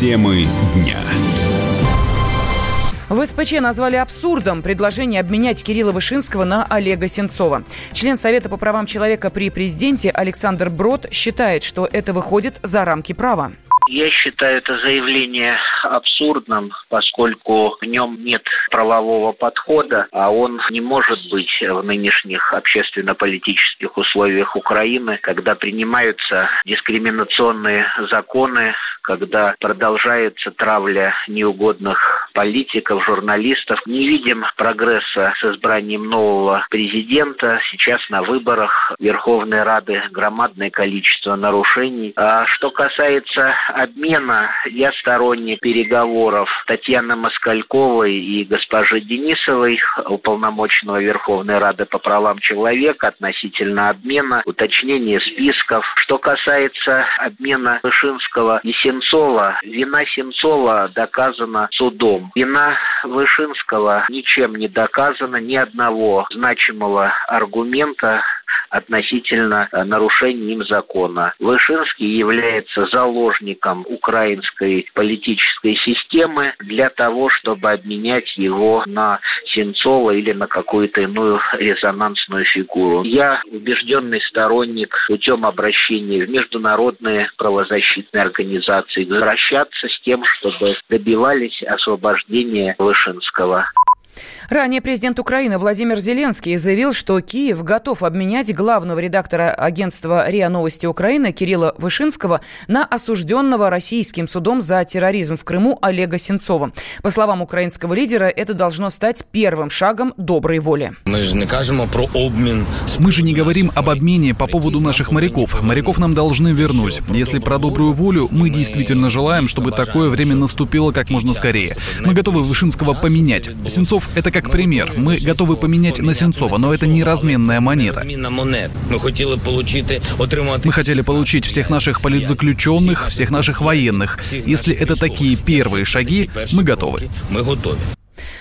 Темы дня. В СПЧ назвали абсурдом предложение обменять Кирилла Вышинского на Олега Сенцова. Член Совета по правам человека при президенте Александр Брод считает, что это выходит за рамки права. Я считаю это заявление абсурдным, поскольку в нем нет правового подхода, а он не может быть в нынешних общественно-политических условиях Украины, когда принимаются дискриминационные законы, когда продолжается травля неугодных политиков, журналистов. Не видим прогресса с избранием нового президента. Сейчас на выборах Верховной Рады громадное количество нарушений. А что касается обмена, я сторонник переговоров Татьяны Москальковой и госпожи Денисовой, уполномоченного Верховной Рады по правам человека относительно обмена, уточнения списков. Что касается обмена Вышинского и Сенцова, вина Сенцова доказана судом. Вина Вышинского ничем не доказана, ни одного значимого аргумента относительно э, нарушения им закона. Вышинский является заложником украинской политической системы для того, чтобы обменять его на Сенцова или на какую-то иную резонансную фигуру. Я убежденный сторонник путем обращения в международные правозащитные организации возвращаться с тем, чтобы добивались освобождения Вышинского. Ранее президент Украины Владимир Зеленский заявил, что Киев готов обменять главного редактора агентства РИА Новости Украины Кирилла Вышинского на осужденного российским судом за терроризм в Крыму Олега Сенцова. По словам украинского лидера, это должно стать первым шагом доброй воли. Мы же не кажем про обмен. Мы же не говорим об обмене по поводу наших моряков. Моряков нам должны вернуть. Если про добрую волю, мы действительно желаем, чтобы такое время наступило как можно скорее. Мы готовы Вышинского поменять. Сенцов – это как пример. Мы готовы поменять на Сенцова, но это не разменная монета. Мы хотели получить, Мы хотели получить всех наших политзаключенных, всех наших военных. Если это такие первые шаги, мы готовы. Мы готовы.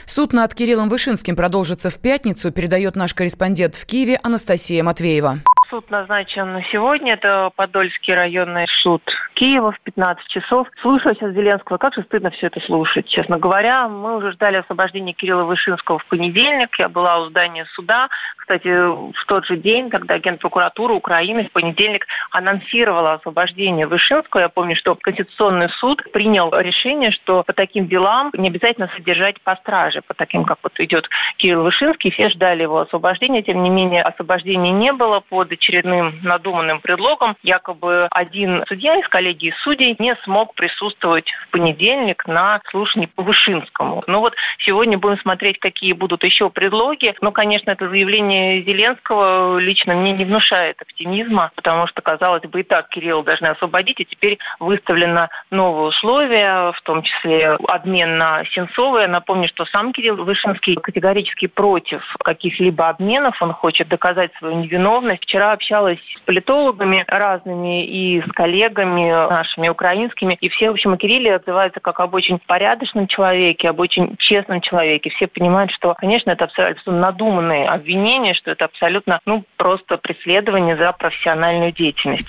Суд над Кириллом Вышинским продолжится в пятницу, передает наш корреспондент в Киеве Анастасия Матвеева суд назначен на сегодня. Это Подольский районный суд Киева в 15 часов. Слушаю сейчас Зеленского. Как же стыдно все это слушать, честно говоря. Мы уже ждали освобождения Кирилла Вышинского в понедельник. Я была у здания суда. Кстати, в тот же день, когда агент прокуратуры Украины в понедельник анонсировала освобождение Вышинского, я помню, что Конституционный суд принял решение, что по таким делам не обязательно содержать по страже, по таким, как вот идет Кирилл Вышинский. Все ждали его освобождения. Тем не менее, освобождения не было под очередным надуманным предлогом. Якобы один судья из коллегии судей не смог присутствовать в понедельник на слушании по Вышинскому. Ну вот сегодня будем смотреть, какие будут еще предлоги. Но, конечно, это заявление Зеленского лично мне не внушает оптимизма, потому что, казалось бы, и так Кирилла должны освободить, и теперь выставлено новые условия, в том числе обмен на Сенцова. Я напомню, что сам Кирилл Вышинский категорически против каких-либо обменов, он хочет доказать свою невиновность. Вчера общалась с политологами разными и с коллегами нашими украинскими, и все, в общем, о Кирилле отзываются как об очень порядочном человеке, об очень честном человеке. Все понимают, что, конечно, это абсолютно надуманные обвинения, что это абсолютно, ну, просто преследование за профессиональную деятельность.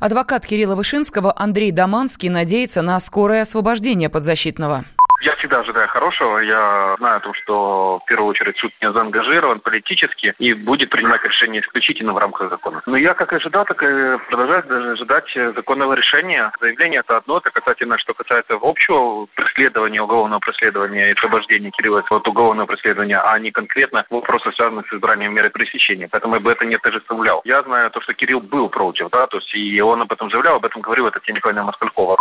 Адвокат Кирилла Вышинского Андрей Даманский надеется на скорое освобождение подзащитного. Я всегда ожидаю хорошего. Я знаю о том, что в первую очередь суд не заангажирован политически и будет принимать решение исключительно в рамках закона. Но я как ожидал, так и продолжаю даже ожидать законного решения. Заявление это одно, это касательно, что касается общего преследования, уголовного преследования и освобождения Кирилла от уголовного преследования, а не конкретно вопросы, связанные с избранием меры пресечения. Поэтому я бы это не отождествлял. Я знаю то, что Кирилл был против, да, то есть и он об этом заявлял, об этом говорил, это Николаевна Москалькова.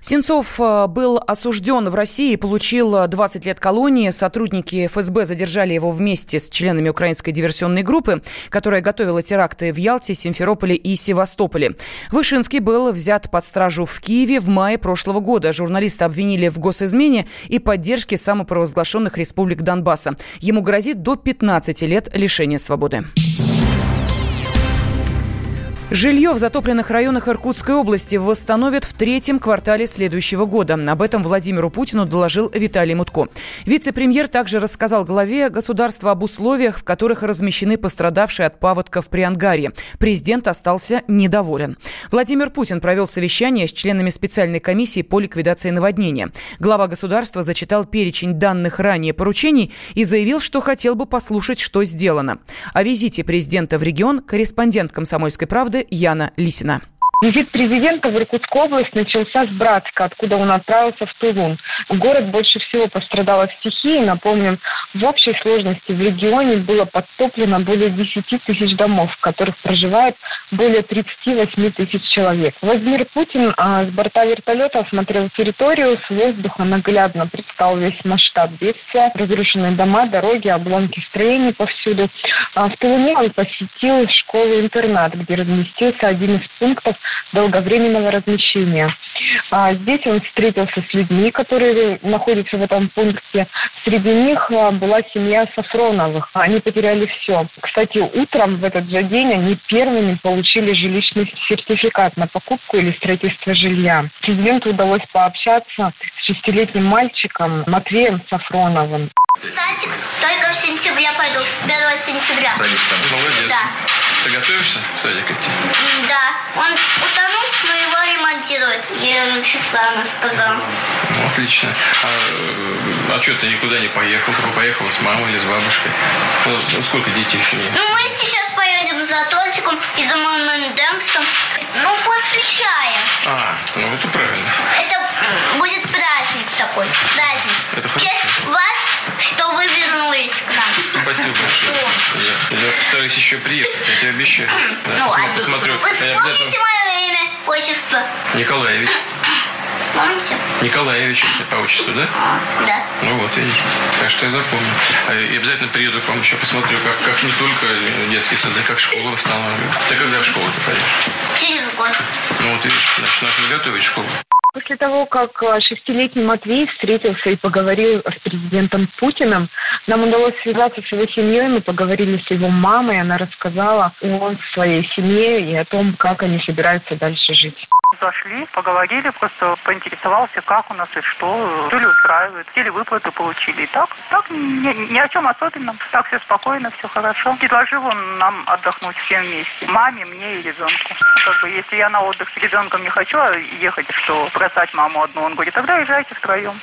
Сенцов э, был осужден в России и получил 20 лет колонии. Сотрудники ФСБ задержали его вместе с членами украинской диверсионной группы, которая готовила теракты в Ялте, Симферополе и Севастополе. Вышинский был взят под стражу в Киеве в мае прошлого года. Журналиста обвинили в госизмене и поддержке самопровозглашенных республик Донбасса. Ему грозит до 15 лет лишения свободы. Жилье в затопленных районах Иркутской области восстановят в третьем квартале следующего года. Об этом Владимиру Путину доложил Виталий Мутко. Вице-премьер также рассказал главе государства об условиях, в которых размещены пострадавшие от паводков при Ангаре. Президент остался недоволен. Владимир Путин провел совещание с членами специальной комиссии по ликвидации наводнения. Глава государства зачитал перечень данных ранее поручений и заявил, что хотел бы послушать, что сделано. О визите президента в регион корреспондент «Комсомольской правды» Яна Лисина. Визит президента в Иркутскую область начался с Братска, откуда он отправился в Тулун. Город больше всего пострадал от стихии. Напомним, в общей сложности в регионе было подтоплено более 10 тысяч домов, в которых проживает более 38 тысяч человек. Владимир Путин а, с борта вертолета осмотрел территорию, с воздуха наглядно представил весь масштаб бедствия, разрушенные дома, дороги, обломки строений повсюду. А в Тулуне он посетил школу-интернат, где разместился один из пунктов долговременного размещения. А здесь он встретился с людьми, которые находятся в этом пункте. Среди них а, была семья Сафроновых. Они потеряли все. Кстати, утром в этот же день они первыми получили жилищный сертификат на покупку или строительство жилья. Президенту удалось пообщаться с шестилетним мальчиком Матвеем Сафроновым. Садик только в сентябре пойду, 1 сентября. Садик там, молодец. Да. Ты готовишься в садик идти? Да, он утонул, но его ремонтируют. Я написала, она сказала. Ну, отлично. А, а что ты никуда не поехал? Ты бы поехала с мамой или с бабушкой? Ну, сколько детей еще нет? Ну, мы сейчас поедем за тортиком и за Дэмсом. Ну, после чая. А, ну это правильно. Это будет праздник такой, праздник. Это хорошо. честь вас, что вы вернулись к нам. Спасибо большое. Я, я постараюсь еще приехать, я тебе обещаю. Да, Ну, а посмотрю. Вы вспомните обязательно- мое имя, отчество? Николаевич. Вспомните? Николаевич по отчеству, да? Да. Ну вот, видишь. Так что я запомню. А, И обязательно приеду к вам еще посмотрю, как, как не только детские сады, как школу восстанавливают. Ты когда в школу ты пойдешь? Через год. Ну вот видишь, значит, надо готовить школу. После того, как а, шестилетний Матвей встретился и поговорил с президентом Путиным, нам удалось связаться с его семьей, мы поговорили с его мамой, она рассказала о своей семье и о том, как они собираются дальше жить. Зашли, поговорили, просто поинтересовался, как у нас и что, то ли устраивает, или выплаты получили. И так, так ни, ни о чем особенном, так все спокойно, все хорошо. Предложил он нам отдохнуть всем вместе, маме, мне и ребенку. Как бы, если я на отдых с ребенком не хочу а ехать, что бросать маму одну, он говорит, тогда езжайте втроем.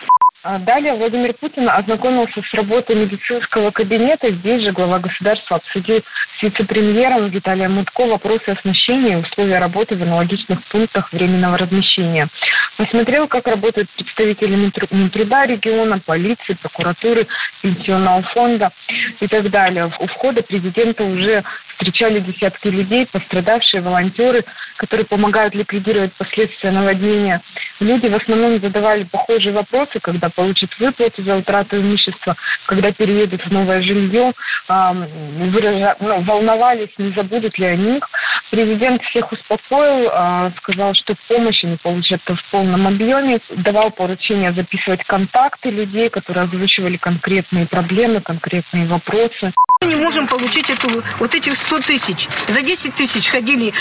А Далее Владимир Путин ознакомился с работой медицинского кабинета. Здесь же глава государства обсудил с вице-премьером Виталием Мутко вопросы оснащения и условия работы в аналогичных пунктах временного размещения. Посмотрел, как работают представители Минтру- Минтруда региона, полиции, прокуратуры, пенсионного фонда и так далее. У входа президента уже встречали десятки людей, пострадавшие, волонтеры, которые помогают ликвидировать последствия наводнения. Люди в основном задавали похожие вопросы, когда получат выплаты за утрату имущества, когда переедут в новое жилье, выража- ну, волновались, не забудут ли о них. Президент всех успокоил, а, сказал, что помощь они получат в полном объеме, давал поручение записывать контакты людей, которые озвучивали конкретные проблемы, конкретные вопросы. Мы не можем получить эту, вот этих 100 тысяч. За 10 тысяч ходили,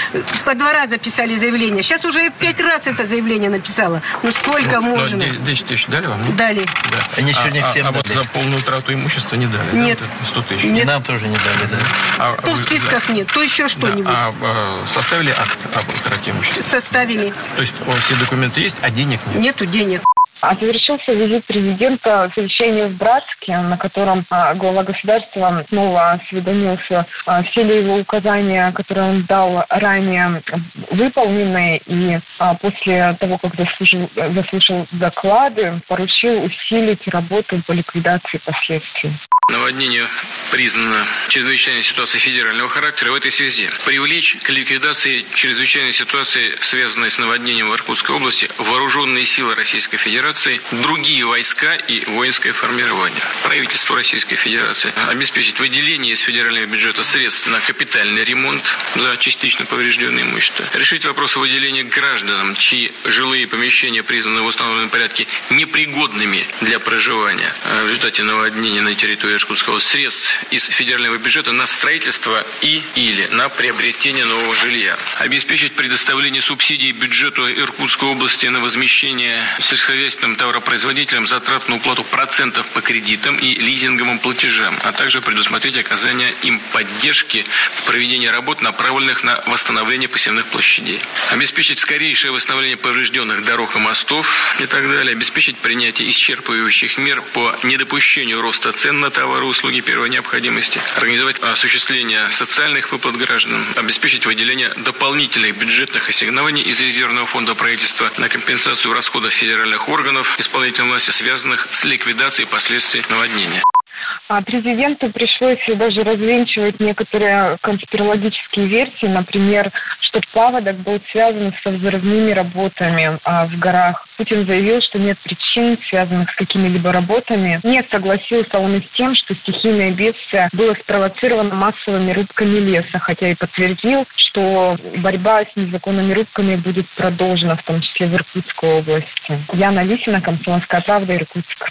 по два раза писали заявление. Сейчас уже пять раз это заявление написала. Ну сколько можно? Ну, 10 тысяч дали вам? нет? Дали. Да. Они сегодня а, всем а, а вот за полную утрату имущества не дали? Нет. Да, вот это 100 тысяч? Нет. Нам тоже не дали, да. А, То вы в списках нет, то еще Да, что-нибудь. а, а, составили акт об имущества? Составили. То есть о, все документы есть, а денег нет? Нету денег. А завершился визит президента совещание в Братске, на котором а, глава государства снова осведомился, а, все ли его указания, которые он дал ранее, выполнены, и а, после того, как заслушал, заслушал доклады, поручил усилить работу по ликвидации последствий. Наводнение признано чрезвычайной ситуацией федерального характера. В этой связи привлечь к ликвидации чрезвычайной ситуации, связанной с наводнением в Иркутской области, вооруженные силы Российской Федерации Федерации другие войска и воинское формирование. Правительство Российской Федерации обеспечить выделение из федерального бюджета средств на капитальный ремонт за частично поврежденное имущество. Решить вопрос выделения гражданам, чьи жилые помещения признаны в установленном порядке непригодными для проживания в результате наводнения на территории Иркутского средств из федерального бюджета на строительство и или на приобретение нового жилья. Обеспечить предоставление субсидий бюджету Иркутской области на возмещение сельскохозяйственным товаропроизводителям на уплату процентов по кредитам и лизинговым платежам, а также предусмотреть оказание им поддержки в проведении работ, направленных на восстановление посевных площадей. Обеспечить скорейшее восстановление поврежденных дорог и мостов и так далее. Обеспечить принятие исчерпывающих мер по недопущению роста цен на товары и услуги первой необходимости. Организовать осуществление социальных выплат гражданам. Обеспечить выделение дополнительных бюджетных ассигнований из резервного фонда правительства на компенсацию расходов федеральных органов исполнительной власти, связанных с ликвидацией последствий наводнения. А президенту пришлось даже развенчивать некоторые конспирологические версии, например, что паводок был связан со взрывными работами а, в горах. Путин заявил, что нет причин, связанных с какими-либо работами. Нет, согласился он и с тем, что стихийное бедствие было спровоцировано массовыми рубками леса, хотя и подтвердил, что борьба с незаконными рубками будет продолжена, в том числе в Иркутской области. Яна Лисина, Комсомольская правда, Иркутск.